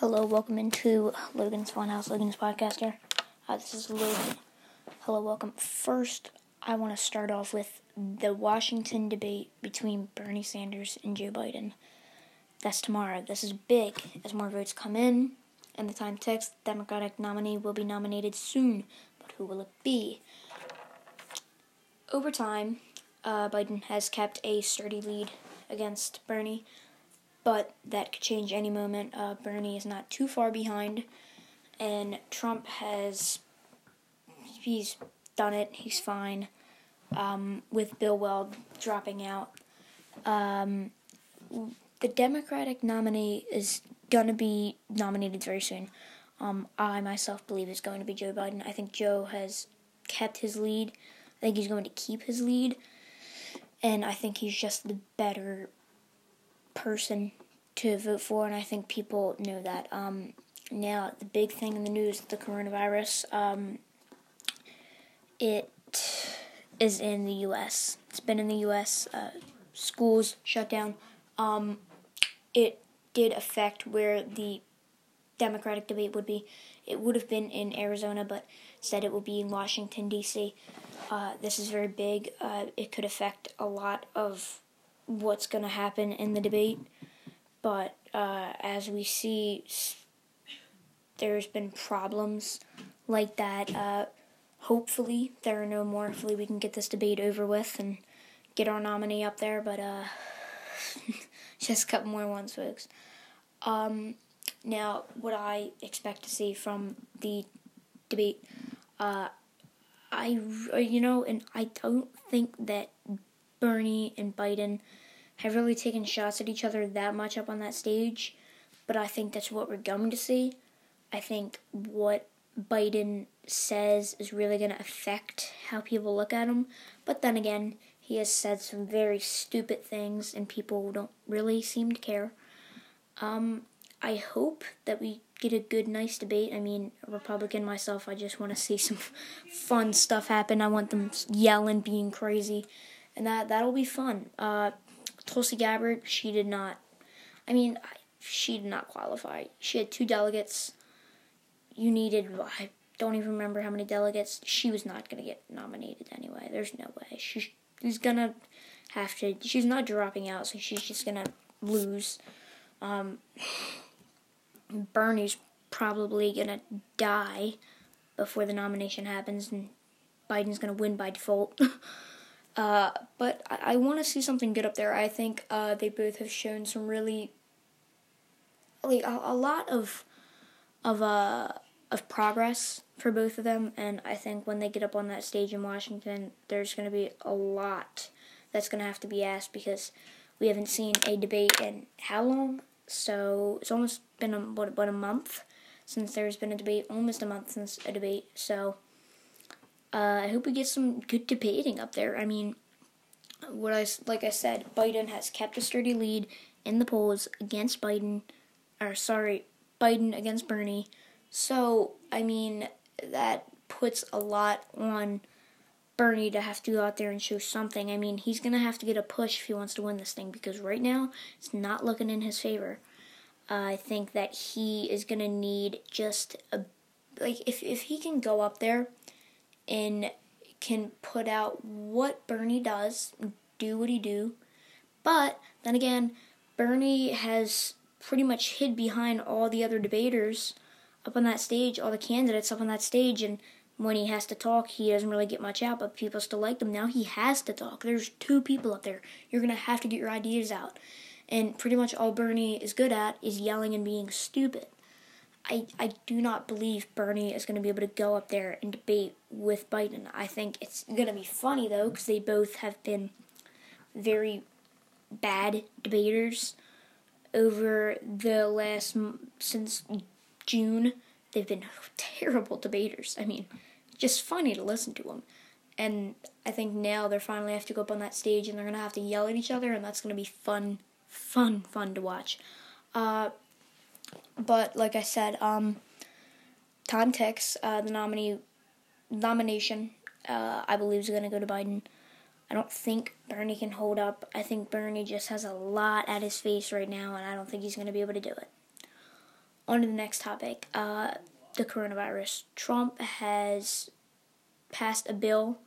Hello, welcome into Logan's Funhouse, Logan's Podcaster. Uh, this is Logan. Hello, welcome. First, I want to start off with the Washington debate between Bernie Sanders and Joe Biden. That's tomorrow. This is big. As more votes come in and the time ticks, the Democratic nominee will be nominated soon. But who will it be? Over time, uh, Biden has kept a sturdy lead against Bernie but that could change any moment. Uh, Bernie is not too far behind, and Trump has he's done it. He's fine um, with Bill Weld dropping out. Um, the Democratic nominee is going to be nominated very soon. Um, I myself believe it's going to be Joe Biden. I think Joe has kept his lead. I think he's going to keep his lead. And I think he's just the better person to vote for, and I think people know that. Um, now, the big thing in the news, the coronavirus, um, it is in the U.S. It's been in the U.S. Uh, schools shut down. Um, it did affect where the Democratic debate would be. It would have been in Arizona, but said it will be in Washington, D.C. Uh, this is very big. Uh, it could affect a lot of what's going to happen in the debate. But uh, as we see, there's been problems like that. Uh, hopefully, there are no more. Hopefully, we can get this debate over with and get our nominee up there. But uh, just a couple more ones, folks. Um, now, what I expect to see from the debate, uh, I you know, and I don't think that Bernie and Biden have really taken shots at each other that much up on that stage, but I think that's what we're going to see. I think what Biden says is really going to affect how people look at him, but then again, he has said some very stupid things and people don't really seem to care. Um, I hope that we get a good, nice debate. I mean, a Republican myself, I just want to see some fun stuff happen. I want them yelling, being crazy, and that that'll be fun. Uh, Tulsi Gabbard, she did not. I mean, she did not qualify. She had two delegates. You needed. I don't even remember how many delegates. She was not going to get nominated anyway. There's no way. She, she's going to have to. She's not dropping out, so she's just going to lose. Um, Bernie's probably going to die before the nomination happens, and Biden's going to win by default. Uh, but I, I want to see something good up there. I think uh, they both have shown some really, like a, a lot of, of uh of progress for both of them. And I think when they get up on that stage in Washington, there's going to be a lot that's going to have to be asked because we haven't seen a debate in how long? So it's almost been a, what about a month since there's been a debate. Almost a month since a debate. So uh, I hope we get some good debating up there. I mean, what I like I said, Biden has kept a sturdy lead in the polls against Biden, or sorry, Biden against Bernie. So I mean that puts a lot on Bernie to have to go out there and show something. I mean, he's gonna have to get a push if he wants to win this thing because right now it's not looking in his favor. Uh, I think that he is gonna need just a like if if he can go up there and can put out what Bernie does, do what he do. But then again, Bernie has pretty much hid behind all the other debaters up on that stage, all the candidates up on that stage, and when he has to talk, he doesn't really get much out, but people still like him. Now he has to talk. There's two people up there. You're going to have to get your ideas out. And pretty much all Bernie is good at is yelling and being stupid. I, I do not believe Bernie is going to be able to go up there and debate with Biden. I think it's going to be funny, though, because they both have been very bad debaters over the last, since June. They've been terrible debaters. I mean, just funny to listen to them. And I think now they're finally have to go up on that stage and they're going to have to yell at each other, and that's going to be fun, fun, fun to watch. Uh, but like I said, um, Tom uh, the nominee nomination, uh, I believe is going to go to Biden. I don't think Bernie can hold up. I think Bernie just has a lot at his face right now, and I don't think he's going to be able to do it. on to the next topic. Uh, the coronavirus. Trump has passed a bill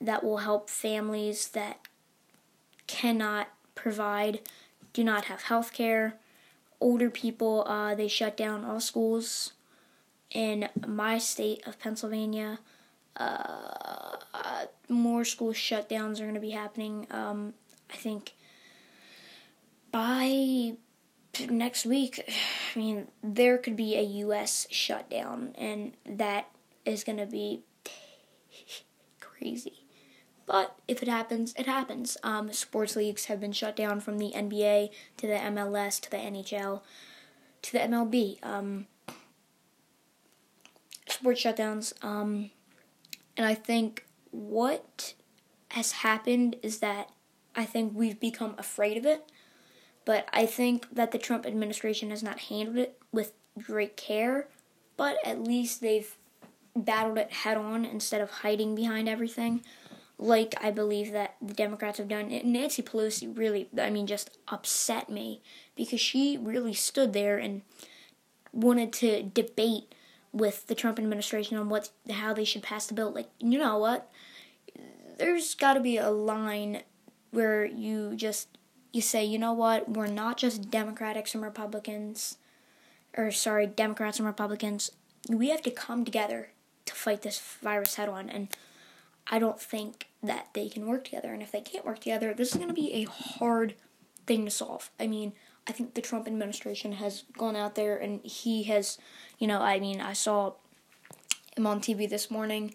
that will help families that cannot provide, do not have health care. Older people, uh, they shut down all schools in my state of Pennsylvania. Uh, uh, more school shutdowns are going to be happening. Um, I think by next week, I mean, there could be a U.S. shutdown, and that is going to be crazy. But if it happens, it happens. Um, sports leagues have been shut down from the NBA to the MLS to the NHL to the MLB. Um, sports shutdowns. Um, and I think what has happened is that I think we've become afraid of it. But I think that the Trump administration has not handled it with great care. But at least they've battled it head on instead of hiding behind everything like I believe that the Democrats have done. Nancy Pelosi really, I mean, just upset me because she really stood there and wanted to debate with the Trump administration on what how they should pass the bill. Like, you know what? There's got to be a line where you just you say, you know what? We're not just Democrats and Republicans, or sorry, Democrats and Republicans. We have to come together to fight this virus head on and I don't think that they can work together. And if they can't work together, this is going to be a hard thing to solve. I mean, I think the Trump administration has gone out there and he has, you know, I mean, I saw him on TV this morning.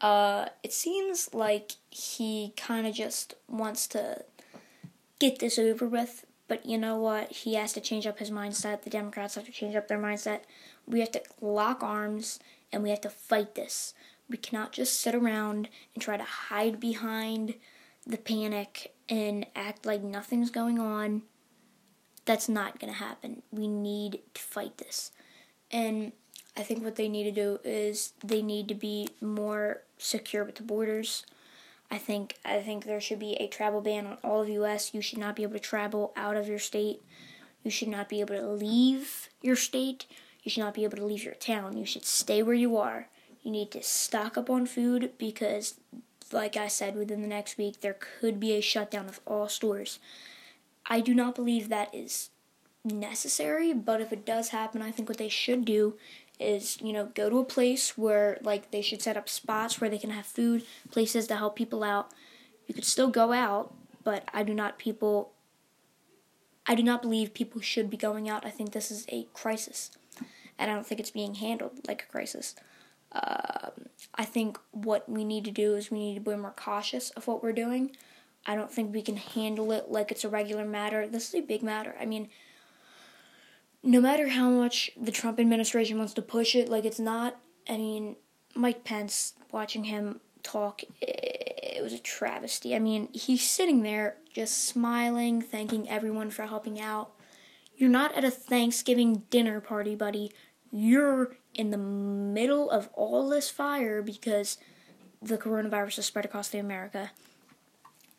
Uh, it seems like he kind of just wants to get this over with. But you know what? He has to change up his mindset. The Democrats have to change up their mindset. We have to lock arms and we have to fight this. We cannot just sit around and try to hide behind the panic and act like nothing's going on. That's not going to happen. We need to fight this. And I think what they need to do is they need to be more secure with the borders. I think I think there should be a travel ban on all of US. You should not be able to travel out of your state. You should not be able to leave your state. You should not be able to leave your town. You should stay where you are. You need to stock up on food because, like I said, within the next week, there could be a shutdown of all stores. I do not believe that is necessary, but if it does happen, I think what they should do is, you know, go to a place where, like, they should set up spots where they can have food, places to help people out. You could still go out, but I do not people. I do not believe people should be going out. I think this is a crisis, and I don't think it's being handled like a crisis. I think what we need to do is we need to be more cautious of what we're doing. I don't think we can handle it like it's a regular matter. This is a big matter. I mean, no matter how much the Trump administration wants to push it, like it's not. I mean, Mike Pence, watching him talk, it was a travesty. I mean, he's sitting there just smiling, thanking everyone for helping out. You're not at a Thanksgiving dinner party, buddy. You're in the middle of all this fire because the coronavirus has spread across the America.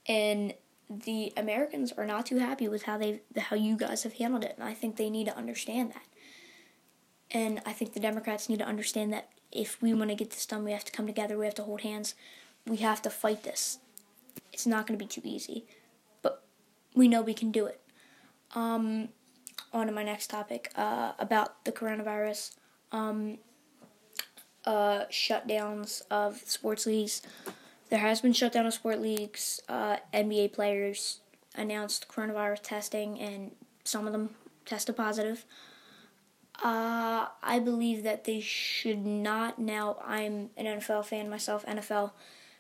And the Americans are not too happy with how they how you guys have handled it, and I think they need to understand that. And I think the Democrats need to understand that if we want to get this done, we have to come together. We have to hold hands. We have to fight this. It's not going to be too easy, but we know we can do it. Um, on to my next topic uh, about the coronavirus um, uh, shutdowns of sports leagues. There has been shutdown of sport leagues. Uh, NBA players announced coronavirus testing, and some of them tested positive. Uh, I believe that they should not. Now, I'm an NFL fan myself. NFL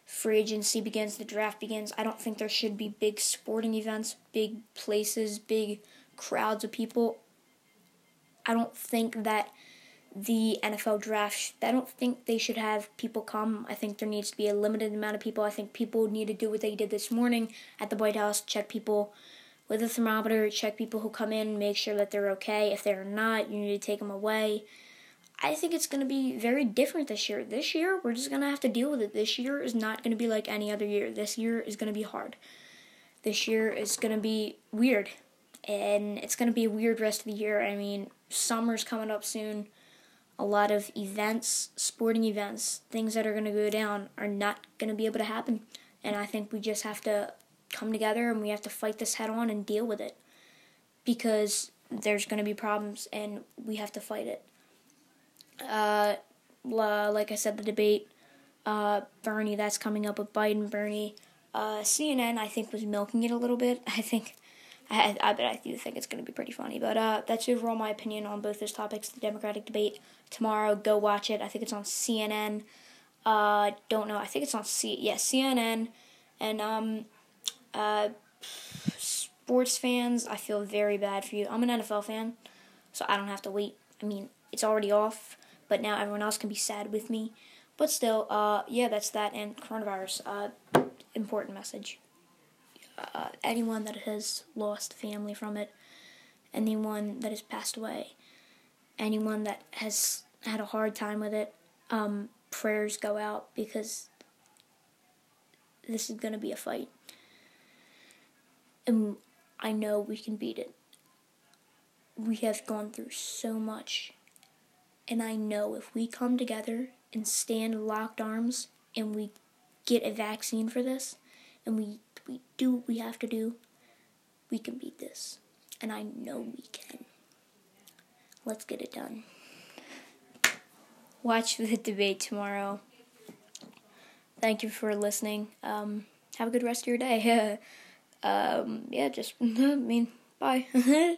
free agency begins, the draft begins. I don't think there should be big sporting events, big places, big crowds of people. I don't think that the NFL draft, I don't think they should have people come. I think there needs to be a limited amount of people. I think people need to do what they did this morning at the White House check people with a thermometer, check people who come in, make sure that they're okay. If they're not, you need to take them away. I think it's going to be very different this year. This year, we're just going to have to deal with it. This year is not going to be like any other year. This year is going to be hard. This year is going to be weird. And it's going to be a weird rest of the year. I mean, summer's coming up soon. A lot of events, sporting events, things that are going to go down are not going to be able to happen. And I think we just have to come together and we have to fight this head on and deal with it. Because there's going to be problems and we have to fight it. Uh, like I said, the debate, uh, Bernie, that's coming up with Biden, Bernie. Uh, CNN, I think, was milking it a little bit. I think I, I bet I do think it's going to be pretty funny. But uh, that's overall my opinion on both those topics. The Democratic debate tomorrow. Go watch it. I think it's on CNN. Uh, don't know. I think it's on C. Yeah, CNN. And um, uh, sports fans, I feel very bad for you. I'm an NFL fan, so I don't have to wait. I mean, it's already off, but now everyone else can be sad with me. But still, uh, yeah, that's that. And coronavirus, uh, important message uh, anyone that has lost family from it, anyone that has passed away, anyone that has had a hard time with it, um, prayers go out because this is going to be a fight. And I know we can beat it. We have gone through so much. And I know if we come together and stand locked arms and we get a vaccine for this and we we do what we have to do, we can beat this. And I know we can. Let's get it done. Watch the debate tomorrow. Thank you for listening. Um, have a good rest of your day. um, yeah, just, I mean, bye.